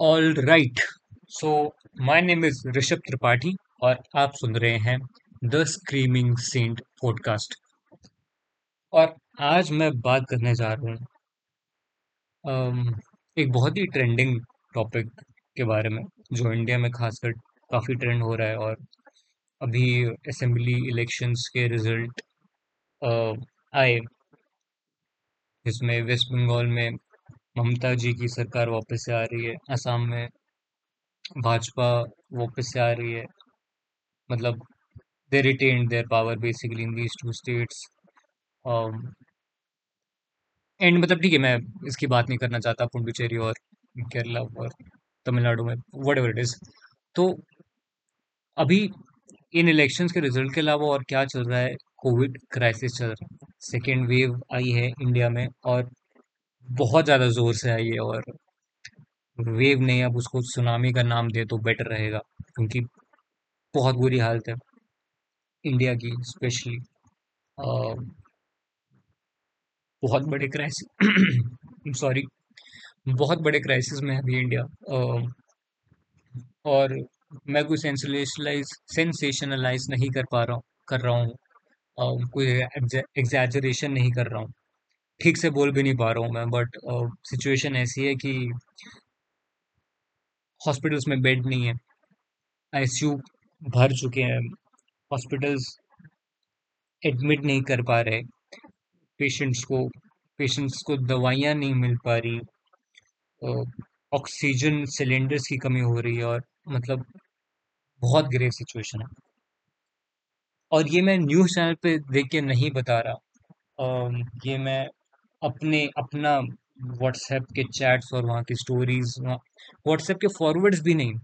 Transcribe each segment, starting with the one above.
All right so my name is Rishabh Tripathi और आप सुन रहे हैं द स्क्रीमिंग सेंट पॉडकास्ट और आज मैं बात करने जा रहा हूँ um, एक बहुत ही ट्रेंडिंग टॉपिक के बारे में जो इंडिया में खासकर काफ़ी ट्रेंड हो रहा है और अभी असेंबली इलेक्शंस के रिज़ल्ट आए। जिसमें वेस्ट बंगाल में ममता जी की सरकार वापस से आ रही है, असम में भाजपा वापस से आ रही है। मतलब they retain their power basically in these two states and मतलब ठीक है, मैं इसकी बात नहीं करना चाहता, पुडुचेरी और केरला और तमिलनाडु में वट एवर इट इज़ तो अभी इन इलेक्शंस के रिज़ल्ट के अलावा और क्या चल रहा है? कोविड क्राइसिस चल रहा है। सेकेंड वेव आई है इंडिया में और बहुत ज़्यादा ज़ोर से आई है और वेव नहीं अब उसको सुनामी का नाम दे तो बेटर रहेगा, क्योंकि बहुत बुरी हालत है इंडिया की, स्पेशली बहुत बड़े क्राइसिस, सॉरी, बहुत बड़े क्राइसिस में है अभी इंडिया और मैं कोई सेंसेशनलाइज सेंसेशनलाइज नहीं कर पा रहा हूँ, कर रहा हूँ कोई एग्जैजरेशन नहीं कर रहा हूँ। ठीक से बोल भी नहीं पा रहा हूँ मैं बट सिचुएशन ऐसी है कि हॉस्पिटल्स में बेड नहीं है। आईसीयू भर चुके हैं। हॉस्पिटल्स एडमिट नहीं कर पा रहे। पेशेंट्स को पेशेंट्स को दवाइयाँ नहीं मिल पा रही। ऑक्सीजन सिलेंडर्स की कमी हो रही है और मतलब बहुत ग्रेव सिचुएशन है। और ये मैं न्यूज़ चैनल पे देख के नहीं बता रहा। ये मैं अपने, अपना व्हाट्सएप के चैट्स और वहाँ की स्टोरीज व्हाट्सएप के फॉरवर्ड्स भी नहीं।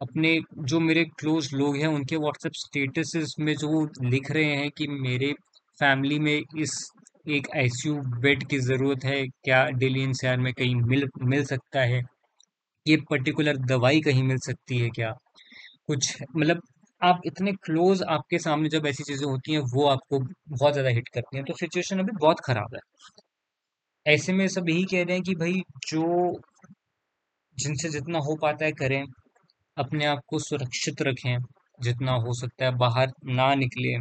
अपने जो मेरे क्लोज लोग हैं, उनके व्हाट्सएप स्टेटस में जो लिख रहे हैं कि मेरे फैमिली में इस एक आईसीयू बेड की ज़रूरत है, क्या दिल्ली एनसीआर में कहीं मिल मिल सकता है? ये पर्टिकुलर दवाई कहीं मिल सकती है क्या? कुछ मतलब आप इतने क्लोज आपके सामने जब ऐसी चीज़ें होती हैं, वो आपको बहुत ज़्यादा हिट करती हैं तो सिचुएशन अभी बहुत ख़राब है। ऐसे में सब यही कह रहे हैं कि भाई, जो जिनसे जितना हो पाता है करें, अपने आप को सुरक्षित रखें, जितना हो सकता है बाहर ना निकले।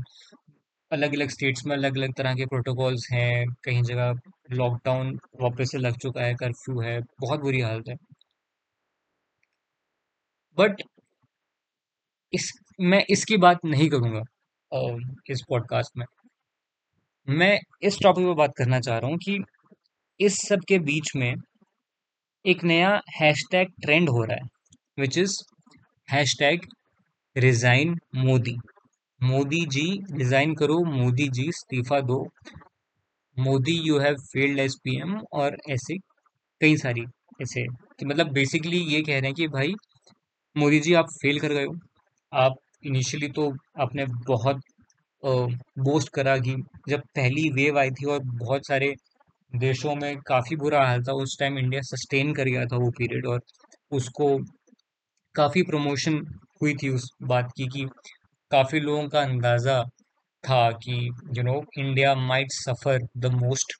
अलग अलग स्टेट्स में अलग अलग तरह के प्रोटोकॉल्स हैं, कहीं जगह लॉकडाउन वापस से लग चुका है कर्फ्यू है, बहुत बुरी हालत है। बट इस, मैं इसकी बात नहीं करूँगा इस पॉडकास्ट में। मैं इस टॉपिक पर बात करना चाह रहा हूँ कि इस सब के बीच में एक नया हैशटैग ट्रेंड हो रहा है which is hashtag resign Modi Modi ji resign करो, मोदी जी, इस्तीफ़ा दो। Modi you have failed as PM और ऐसे कई सारी ऐसे, कि मतलब बेसिकली ये कह रहे हैं कि भाई, मोदी जी, आप फेल कर गए हो। आप इनिशियली तो आपने बहुत बोस्ट करा कि जब पहली वेव आई थी और बहुत सारे देशों में काफ़ी बुरा हाल था। उस टाइम इंडिया सस्टेन कर गया था वो पीरियड और उसको काफ़ी प्रमोशन हुई थी उस बात की कि काफ़ी लोगों का अंदाज़ा था कि you know India might suffer the most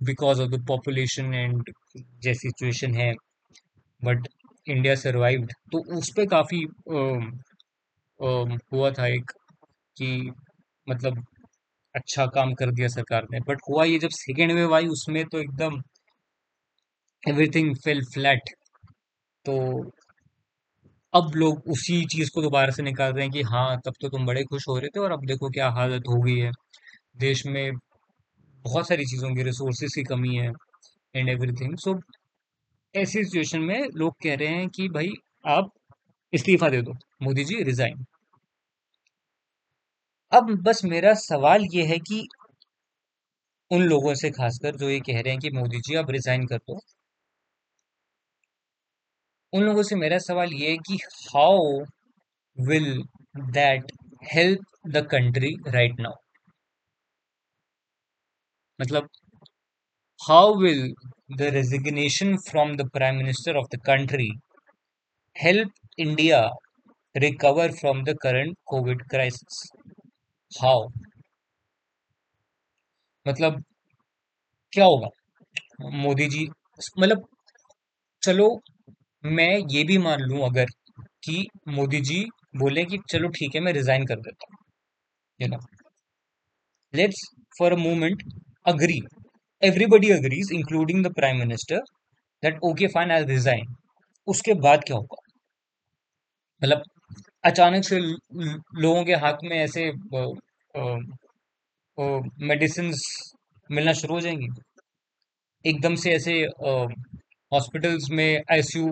because of the population and जैसी सिचुएशन है। बट इंडिया सर्वाइव्ड तो उस पर काफ़ी हुआ था एक कि मतलब अच्छा काम कर दिया सरकार ने। बट हुआ ये जब सेकेंड वेव आई, उसमें तो एकदम एवरीथिंग फेल फ्लैट तो अब लोग उसी चीज़ को दोबारा से निकाल रहे हैं कि हाँ तब तो तुम बड़े खुश हो रहे थे और अब देखो क्या हालत हो गई है। देश में बहुत सारी चीज़ों की रिसोर्सेज की कमी है एंड एवरीथिंग सो ऐसी सिचुएशन में लोग कह रहे हैं कि भाई, आप इस्तीफा दे दो, मोदी जी रिजाइन अब बस मेरा सवाल ये है कि उन लोगों से खासकर जो ये कह रहे हैं कि मोदी जी अब रिजाइन कर दो। उन लोगों से मेरा सवाल ये है कि how will that help the country right now मतलब how will the resignation from the prime minister of the country help India recover from the current covid crisis how मतलब क्या होगा? मोदी जी मतलब चलो मैं ये भी मान लूँ अगर कि मोदी जी बोले कि चलो ठीक है, मैं रिजाइन कर देता हूँ you know let's for a moment agree everybody agrees including the prime minister that okay fine I resign उसके बाद क्या होगा? मतलब अचानक से लोगों के हाथ में ऐसे मेडिसिन मिलना शुरू हो जाएँगी। एकदम से ऐसे हॉस्पिटल्स में आईसीयू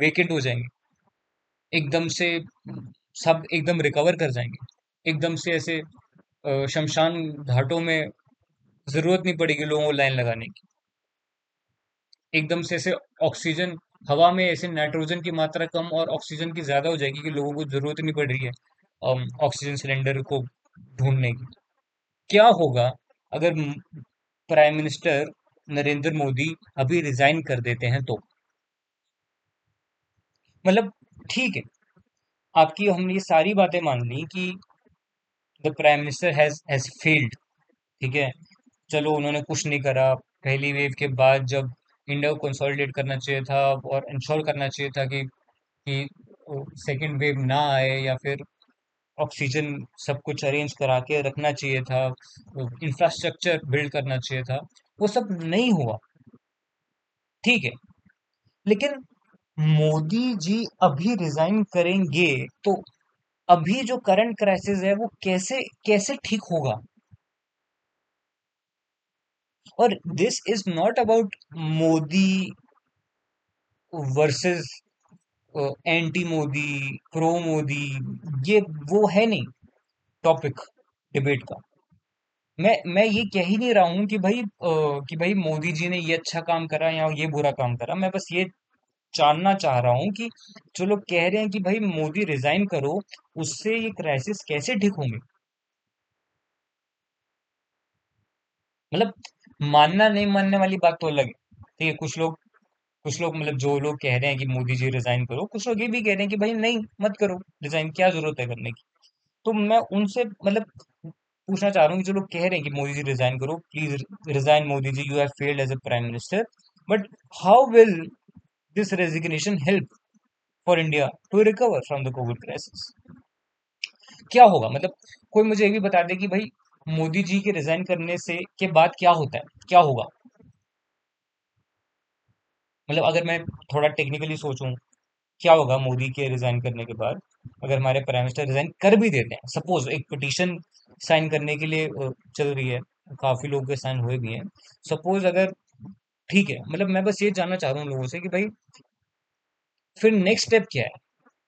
वेकेंट हो जाएँगे। एकदम से सब एकदम रिकवर कर जाएँगे। एकदम से ऐसे शमशान घाटों में ज़रूरत नहीं पड़ेगी लोगों को लाइन लगाने की। एकदम से ऐसे ऑक्सीजन हवा में ऐसे नाइट्रोजन की मात्रा कम और ऑक्सीजन की ज़्यादा हो जाएगी कि लोगों को ज़रूरत नहीं पड़ रही है ऑक्सीजन सिलेंडर को ढूँढने की। क्या होगा अगर प्राइम मिनिस्टर नरेंद्र मोदी अभी रिजाइन कर देते हैं तो? मतलब ठीक है, आपकी हमने ये सारी बातें मान ली कि the prime minister has has failed ठीक है। चलो उन्होंने कुछ नहीं करा, पहली वेव के बाद जब इंडिया को कंसोलिडेट करना चाहिए था और इंश्योर करना चाहिए था कि कि सेकेंड वेव ना आए या फिर ऑक्सीजन सब कुछ अरेंज करा के रखना चाहिए था इंफ्रास्ट्रक्चर बिल्ड करना चाहिए था, वो सब नहीं हुआ। ठीक है। लेकिन मोदी जी अभी रिजाइन करेंगे तो अभी जो करंट क्राइसिस है वो कैसे कैसे ठीक होगा? और this is not about Modi versus anti Modi pro Modi ये वो है नहीं टॉपिक डिबेट का। मैं मैं ये कह ही नहीं रहा हूँ कि भाई आ, कि भाई मोदी जी ने ये अच्छा काम करा या ये बुरा काम करा। मैं बस ये जानना चाह रहा हूँ कि जो लोग कह रहे हैं कि भाई मोदी रिजाइन करो उससे ये क्राइसिस कैसे ठीक होंगे? मतलब मानना नहीं मानने वाली बात तो अलग है। ठीक है, कुछ लोग कुछ लोग मतलब जो लोग कह रहे हैं कि मोदी जी रिजाइन करो, कुछ लोग ये भी कह रहे हैं कि भाई नहीं, मत करो रिजाइन क्या ज़रूरत है करने की? तो मैं उनसे मतलब पूछना चाह रहा हूँ जो लोग कह रहे हैं कि मोदी जी रिजाइन करो please resign Modi ji you have failed as a prime minister but how will this resignation help for India to recover from the covid crisis क्या होगा? मतलब कोई मुझे ये भी बता दे कि भाई मोदी जी के रिजाइन करने से के बाद क्या होता है? क्या होगा? मतलब अगर मैं थोड़ा टेक्निकली सोचूं, क्या होगा मोदी के रिजाइन करने के बाद? अगर हमारे प्राइम मिनिस्टर रिजाइन कर भी देते हैं सपोज़ एक पिटीशन साइन करने के लिए चल रही है, काफ़ी लोग के साइन हुए भी हैं। सपोज़ अगर, ठीक है मतलब मैं बस ये जानना चाह रहा हूँ लोगों से कि भाई, फिर नेक्स्ट स्टेप क्या है?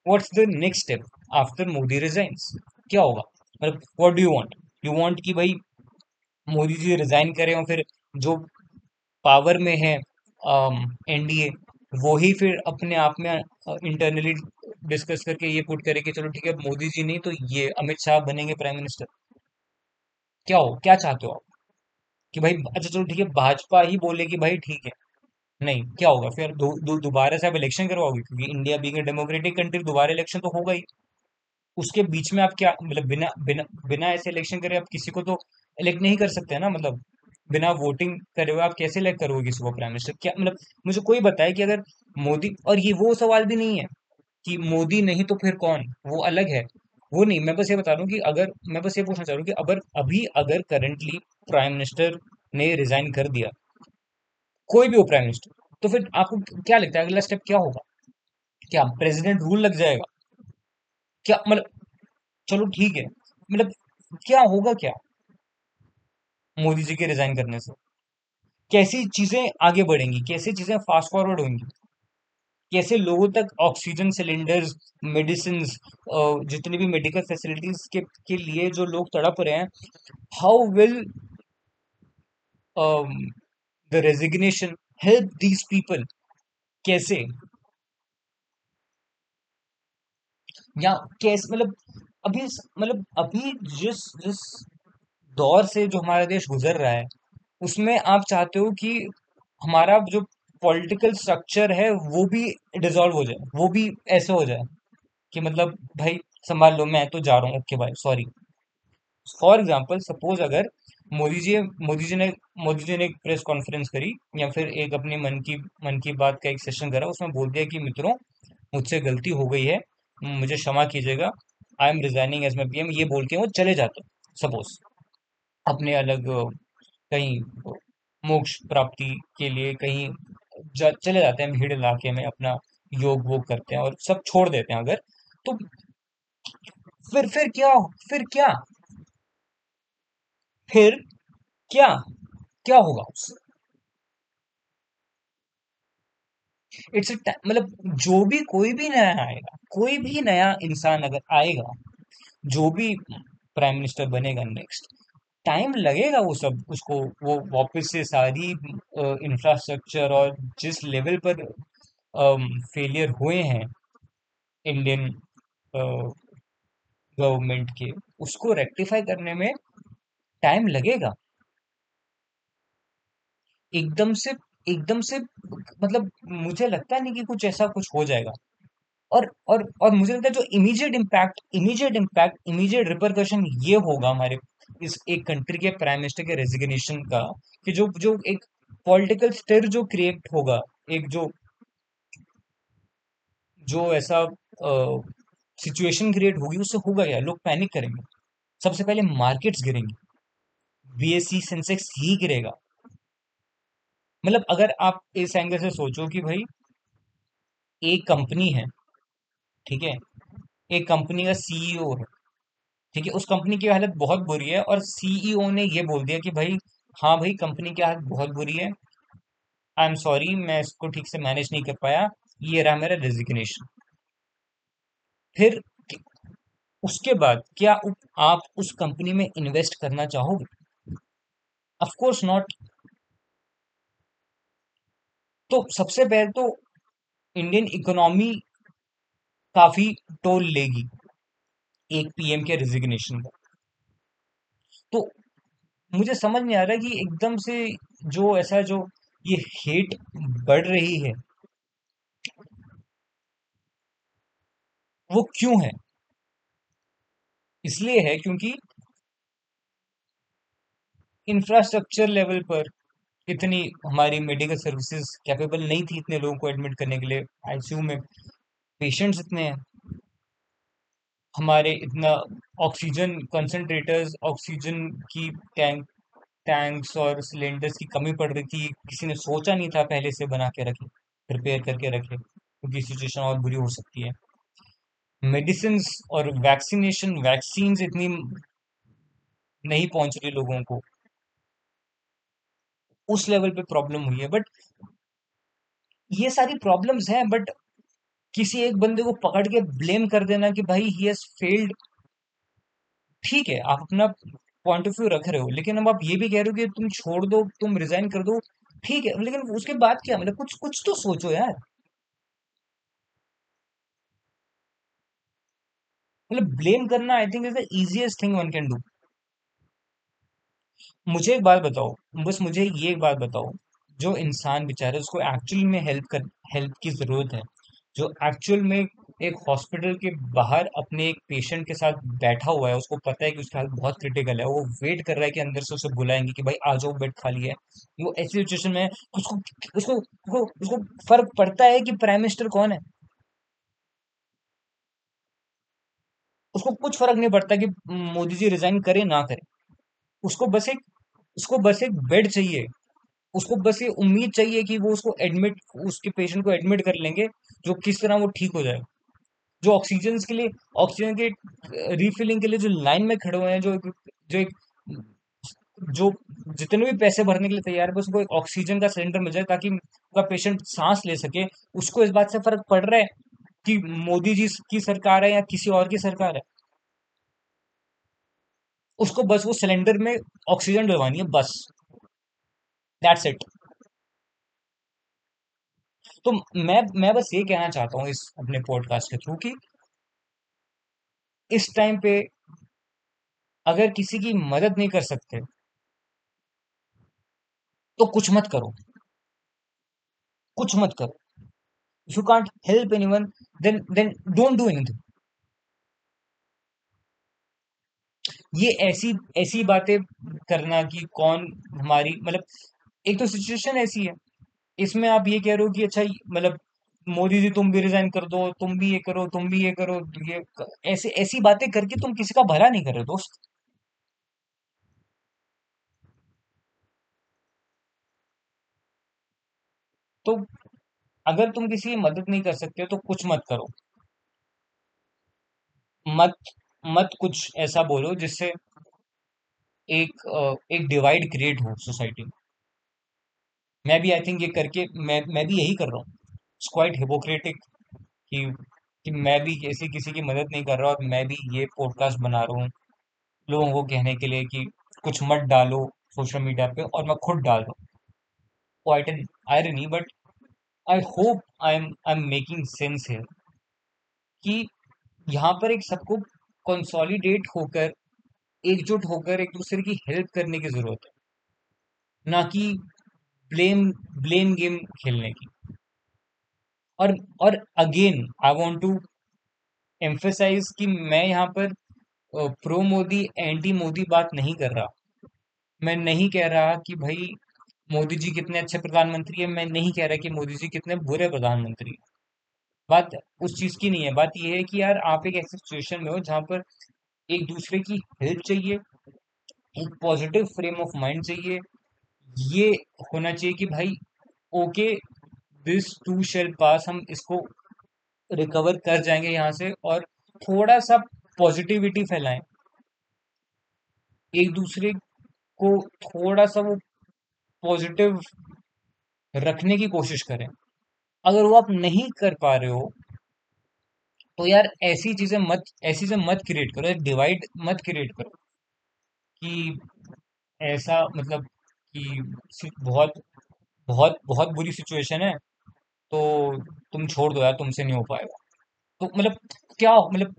What's the next step after Modi resigns क्या होगा? मतलब what do you want you want कि भाई मोदी जी रिजाइन करें और फिर जो पावर में है एनडीए वो ही फिर अपने आप में इंटरनली डिस्कस करके ये पुट करे कि चलो ठीक है मोदी जी नहीं तो ये अमित शाह बनेंगे प्राइम मिनिस्टर क्या हो क्या चाहते हो आप? कि भाई अच्छा चलो ठीक है भाजपा ही बोले कि भाई ठीक है। नहीं क्या होगा? फिर दोबारा दु, दु, से आप इलेक्शन करवाओगे? क्योंकि इंडिया बीइंग डेमोक्रेटिक कंट्री दोबारा इलेक्शन तो होगा ही। उसके बीच में आप क्या मतलब बिना बिना बिना ऐसे इलेक्शन करे आप किसी को तो इलेक्ट नहीं कर सकते ना मतलब? बिना वोटिंग करे हुए आप कैसे इलेक्ट करोगे किसी को प्राइम मिनिस्टर क्या मतलब मुझे कोई बताए कि अगर मोदी, और ये वो सवाल भी नहीं है कि मोदी नहीं तो फिर कौन? वो अलग है। वो नहीं, मैं बस ये बता रहा हूँ कि अगर, मैं बस ये पूछना चाह रहा हूँ कि अगर, अभी अगर करंटली प्राइम मिनिस्टर ने रिजाइन कर दिया, कोई भी हो प्राइम मिनिस्टर तो फिर आपको क्या लगता है अगला स्टेप क्या होगा? क्या प्रेसिडेंट रूल लग जाएगा? क्या मतलब चलो ठीक है मतलब क्या होगा क्या? मोदी जी के रिजाइन करने से। कैसी चीज़ें आगे बढ़ेंगी? कैसे चीज़ें फास्ट फॉरवर्ड होंगी? कैसे लोगों तक ऑक्सीजन सिलेंडर्स मेडिसिन जितनी भी मेडिकल फैसिलिटीज़ के के लिए जो लोग तड़प रहे हैं how will the resignation help these people कैसे? या कैसे मतलब अभी मतलब अभी जिस जिस दौर से जो हमारा देश गुजर रहा है, उसमें आप चाहते हो कि हमारा जो पॉलिटिकल स्ट्रक्चर है, वो भी डिजोल्व हो जाए, वो भी ऐसे हो जाए कि मतलब भाई, संभाल लो, मैं तो जा रहा हूँ ओके भाई सॉरी फॉर एग्ज़ाम्पल सपोज़ अगर मोदी जी मोदी जी ने, मोदी जी ने एक प्रेस कॉन्फ्रेंस करी, या फिर एक अपने मन की मन की बात का एक सेशन करा, उसमें बोल दिया कि, मित्रों, मुझसे गलती हो गई है मुझे क्षमा कीजिएगा। I am resigning as my PM ये बोल के वो चले जाते सपोज़ अपने अलग कहीं मोक्ष प्राप्ति के लिए कहीं जा, चले जाते हैं भीड़ इलाके में अपना योग वोग करते हैं और सब छोड़ देते हैं अगर तो फिर फिर क्या फिर क्या? फिर क्या क्या होगा उससे इट्स मतलब जो भी कोई भी नया आएगा, कोई भी नया इंसान अगर आएगा, जो भी प्राइम मिनिस्टर बनेगा नेक्स्ट टाइम लगेगा वो सब, उसको वो वापस से सारी इंफ्रास्ट्रक्चर और जिस लेवल पर फेलियर हुए हैं इंडियन गवर्नमेंट के, उसको रेक्टिफाई करने में टाइम लगेगा। एकदम से एकदम से मतलब मुझे लगता नहीं कि कुछ ऐसा कुछ हो जाएगा। और और और मुझे लगता है जो immediate impact immediate impact immediate repercussion ये होगा हमारे इस एक कंट्री के प्राइम मिनिस्टर के रेजिग्नेशन का कि जो जो एक पॉलिटिकल स्टेर जो क्रिएट होगा, एक जो जो ऐसा सिचुएशन क्रिएट होगी, उससे होगा क्या लोग पैनिक करेंगे। सबसे पहले मार्केट्स गिरेंगे। बीएससी सेंसेक्स ही गिरेगा। मतलब अगर आप इस एंगल से सोचो कि भाई, एक कंपनी है, ठीक है? एक कंपनी का सीईओ है, ठीक है? उस कंपनी की हालत बहुत बुरी है और सीईओ ने ये बोल दिया कि भाई हाँ भाई कंपनी की हालत बहुत बुरी है। आई एम सॉरी मैं इसको ठीक से मैनेज नहीं कर पाया। ये रहा मेरा रेजिग्नेशन फिर उसके बाद क्या आप उस कंपनी में इन्वेस्ट करना चाहोगे? ऑफ़ कोर्स नॉट तो सबसे पहले तो इंडियन इकोनॉमी काफ़ी टोल लेगी एक पीएम के रेजिग्नेशन का। तो मुझे समझ नहीं आ रहा कि एकदम से जो ऐसा जो ये हेट बढ़ रही है, वो क्यों है? इसलिए है क्योंकि इंफ्रास्ट्रक्चर लेवल पर इतनी हमारी मेडिकल सर्विसेज़ कैपेबल नहीं थी इतने लोगों को एडमिट करने के लिए। आईसीयू में पेशेंट्स इतने हैं, हमारे इतना ऑक्सीजन कंसनट्रेटर्स ऑक्सीजन की टैंक टैंक्स और सिलेंडर्स की कमी पड़ रही थी, किसी ने सोचा नहीं था पहले से बना के रखे प्रिपेयर करके रखे, क्योंकि सिचुएशन और बुरी हो सकती है। मेडिसिन और वैक्सीनेशन वैक्सीन इतनी नहीं पहुँच रही लोगों को। उस लेवल पे प्रॉब्लम हुई है। बट ये सारी प्रॉब्लम्स हैं बट किसी एक बंदे को पकड़ के ब्लेम कर देना कि भाई ही हैज़ फेल्ड ठीक है, आप अपना पॉइंट ऑफ़ व्यू रख रहे हो, लेकिन अब आप ये भी कह रहे हो कि तुम छोड़ दो, तुम रिजाइन कर दो, ठीक है, लेकिन उसके बाद क्या? मतलब कुछ कुछ तो सोचो यार। मतलब ब्लेम करना I think is the easiest thing one can do मुझे एक बात बताओ बस मुझे ये एक बात बताओ जो इंसान बेचारे उसको एक्चुअल में हेल्प कर हेल्प की ज़रूरत है। जो एक्चुअल में एक हॉस्पिटल के बाहर अपने एक पेशेंट के साथ बैठा हुआ है उसको पता है कि उसकी हालत बहुत क्रिटिकल है वो वेट कर रहा है कि अंदर से उसे बुलाएँगे कि भाई आ जाओ बेड खाली है। वो ऐसी सिचुएशन में उसको उसको उसको, उसको फ़र्क पड़ता है कि प्राइम मिनिस्टर कौन है? उसको कुछ फ़र्क नहीं पड़ता कि मोदी जी रिजाइन करे ना करे। उसको बस एक, उसको बस एक बेड चाहिए। उसको बस ये उम्मीद चाहिए कि वो उसको एडमिट उसके पेशेंट को एडमिट कर लेंगे, जो किस तरह वो ठीक हो जाए। जो ऑक्सीजन के लिए ऑक्सीजन के रिफिलिंग के लिए जो लाइन में खड़े हुए हैं, जो जो एक, जो जितने भी पैसे भरने के लिए तैयार है, बस उनको एक ऑक्सीजन का सिलेंडर मिल जाए, ताकि उसका पेशेंट सांस ले सके। उसको इस बात से फ़र्क पड़ रहा है कि मोदी जी की सरकार है या किसी और की सरकार है? उसको बस, वो सिलेंडर में ऑक्सीजन डलवानी है, बस। दैट्स इट तो मैं मैं बस ये कहना चाहता हूँ इस, अपने पॉडकास्ट के थ्रू कि इस टाइम पे अगर किसी की मदद नहीं कर सकते तो कुछ मत करो। कुछ मत करो। You can't help anyone then then don't do anything ये ऐसी ऐसी बातें करना कि कौन हमारी मतलब एक तो सिचुएशन ऐसी है। इसमें आप ये कह रहे हो कि अच्छा मतलब मोदी जी, तुम भी रिजाइन कर दो, तुम भी ये करो, तुम भी ये करो, ये ऐसे, ऐसी बातें करके तुम किसी का भला नहीं कर रहे दोस्त। तो अगर तुम किसी की मदद नहीं कर सकते हो तो कुछ मत करो। मत मत कुछ ऐसा बोलो जिससे एक एक डिवाइड क्रिएट हो सोसाइटी में। मैं भी आई थिंक ये करके, मैं मैं भी यही कर रहा हूँ। क्वाइट हिपोक्रेटिक कि कि मैं भी ऐसे किसी की मदद नहीं कर रहा और मैं भी ये पॉडकास्ट बना रहा हूँ लोगों को कहने के लिए कि कुछ मत डालो सोशल मीडिया पे और मैं खुद डाल रहा हूँ। Quite an irony but I hope I am I am making sense है कि यहाँ पर एक सबको कंसोलिडेट होकर, एकजुट होकर एक दूसरे की हेल्प करने की ज़रूरत है। ना कि ब्लेम ब्लेम गेम खेलने की। और और again I want to emphasise कि मैं यहाँ पर प्रो मोदी एंटी मोदी बात नहीं कर रहा। मैं नहीं कह रहा कि भाई मोदी जी कितने अच्छे प्रधानमंत्री है, मैं नहीं कह रहा कि मोदी जी कितने बुरे प्रधानमंत्री हैं। बात उस चीज़ की नहीं है। बात यह है कि यार, आप एक ऐसी सिचुएशन में हो जहाँ पर एक दूसरे की हेल्प चाहिए, एक पॉजिटिव फ्रेम ऑफ़ माइंड चाहिए। ये होना चाहिए कि भाई okay this too shall pass हम इसको रिकवर कर जाएँगे यहाँ से और थोड़ा सा पॉजिटिविटी फैलाएँ। एक दूसरे को थोड़ा सा वो पॉजिटिव रखने की कोशिश करें। अगर वो आप नहीं कर पा रहे हो तो यार ऐसी चीज़ें मत ऐसी चीज़ें मत क्रिएट करो डिवाइड मत क्रिएट करो कि ऐसा मतलब कि बहुत बहुत बहुत बुरी सिचुएशन है तो तुम छोड़ दो यार तुमसे नहीं हो पाएगा। तो मतलब क्या मतलब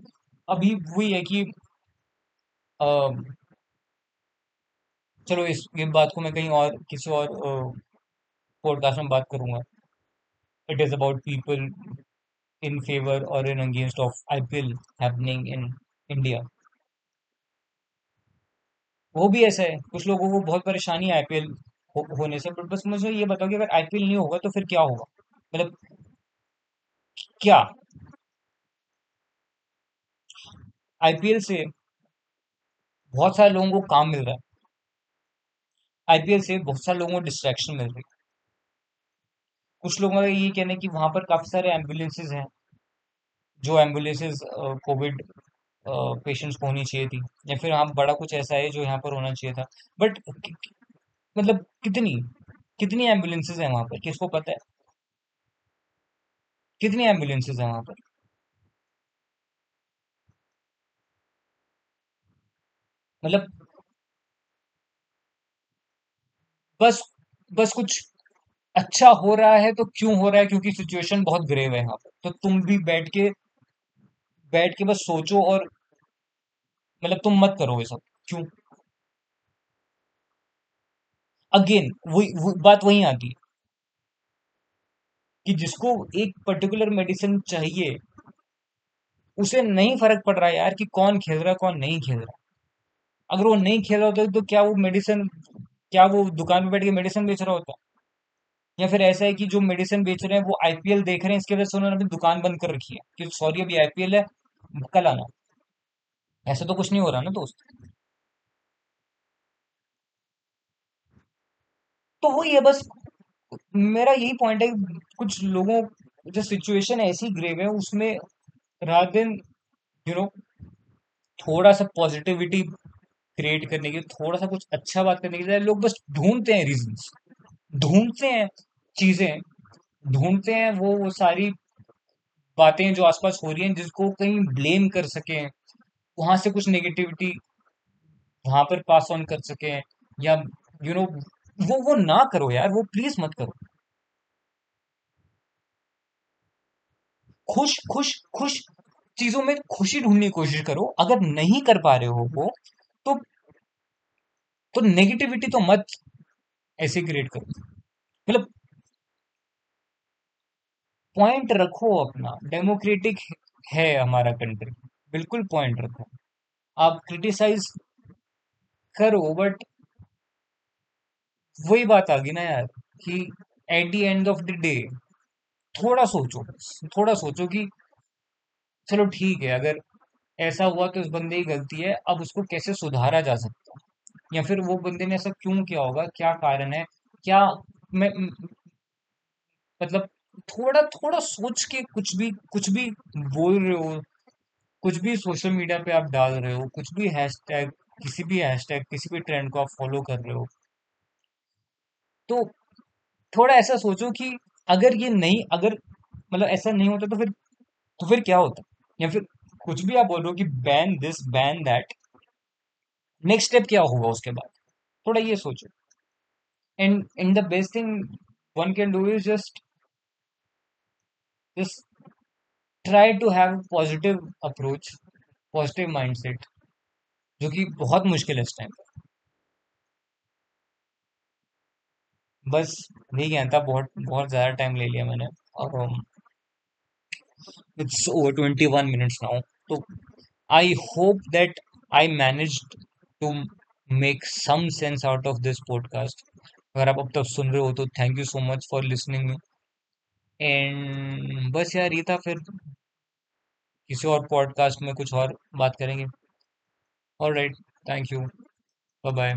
अभी वही है कि अ, चलो इस ये बात को मैं कहीं और किसी और पॉडकास्ट में बात करूँगा। It is about people in favour और in against of IPL happening in India वो भी ऐसा है। कुछ लोगों को बहुत परेशानी है आईपीएल हो, होने से बट बस मुझे ये बताओ कि अगर आईपीएल नहीं होगा तो फिर क्या होगा? मतलब क्या? आईपीएल से बहुत सारे लोगों को काम मिल रहा है। आईपीएल से बहुत सारे लोगों को डिस्ट्रैक्शन मिल रही है। कुछ लोगों का ये कहना है कि वहाँ पर काफ़ी सारे एम्बुलेंसेज हैं, जो एम्बुलेंसेज कोविड पेशेंट्स को होनी चाहिए थी, या फिर हाँ बड़ा कुछ ऐसा है जो यहाँ पर होना चाहिए था। बट मतलब कितनी कितनी एम्बुलेंसेज हैं वहाँ पर? किसको पता है? कितनी एम्बुलेंसेज हैं वहाँ पर? मतलब बस बस कुछ अच्छा हो रहा है तो क्यों हो रहा है? क्योंकि सिचुएशन बहुत ग्रेव है यहाँ पर तो तुम भी बैठ के बैठ के बस सोचो और मतलब तुम मत करो ये सब। क्यों? अगेन वही बात वही आती है। कि जिसको एक पर्टिकुलर मेडिसिन चाहिए, उसे नहीं फ़र्क पड़ रहा यार कि कौन खेल रहा है कौन नहीं खेल रहा। अगर वो नहीं खेल रहा होता तो क्या वो मेडिसिन क्या वो दुकान पे बैठ के मेडिसिन बेच रहा होता? या फिर ऐसा है कि जो मेडिसिन बेच रहे हैं, वो आईपीएल देख रहे हैं, इसकी वजह से उन्होंने अपनी दुकान बंद कर रखी है। कि सॉरी अभी आईपीएल है, कल आना। ऐसा तो कुछ नहीं हो रहा ना दोस्त? तो वही है बस, मेरा यही पॉइंट है, कुछ लोगों, जो सिचुएशन ऐसी ग्रेव है, उसमें रात दिन यू नो थोड़ा सा पॉजिटिविटी क्रिएट करने के थोड़ा सा कुछ अच्छा बात करने के लिए, लोग बस ढूंढते हैं रीजंस ढूंढते हैं। चीज़ें ढूंढते हैं, वो वो सारी बातें जो आसपास हो रही हैं, जिसको कहीं ब्लेम कर सकें, वहाँ से कुछ नेगेटिविटी वहाँ पर पास ऑन कर सकें, या यू नो वो वो ना करो यार, वो प्लीज़ मत करो। खुश खुश खुश चीज़ों में खुशी ढूँढने की कोशिश करो, अगर नहीं कर पा रहे हो वो तो तो नेगेटिविटी तो मत ऐसे क्रिएट करो। मतलब पॉइंट रखो अपना। डेमोक्रेटिक है हमारा कंट्री बिल्कुल पॉइंट रखो। आप क्रिटिसाइज करो बट वही बात आ गई ना यार, कि at the end of the day थोड़ा सोचो थोड़ा सोचो कि चलो ठीक है, अगर ऐसा हुआ तो उस बंदे की गलती है, अब उसको कैसे सुधारा जा सकता है? या फिर वो बंदे ने ऐसा क्यों किया होगा? क्या कारण है? क्या मैं मतलब थोड़ा थोड़ा सोच के कुछ भी कुछ भी बोल रहे हो, कुछ भी सोशल मीडिया पे आप डाल रहे हो, कुछ भी हैशटैग किसी भी हैशटैग किसी भी ट्रेंड को आप फॉलो कर रहे हो तो थोड़ा ऐसा सोचो कि अगर ये नहीं, अगर मतलब ऐसा नहीं होता तो फिर तो फिर क्या होता? या फिर कुछ भी आप बोल रहे हो कि ban this ban that next step क्या होगा उसके बाद? थोड़ा ये सोचो। And and the best thing one can do is just just try to have positive approach positive mindset जो कि बहुत मुश्किल है इस टाइम पर बस नहीं कहता बहुत बहुत ज़्यादा टाइम ले लिया मैंने। और it's over twenty one minutes now तो I hope that I manage to make some sense out of this podcast अगर आप अब तक सुन रहे हो तो thank you so much for listening and बस यार, ये था फिर किसी और पॉडकास्ट में कुछ और बात करेंगे। और alright thank you bye bye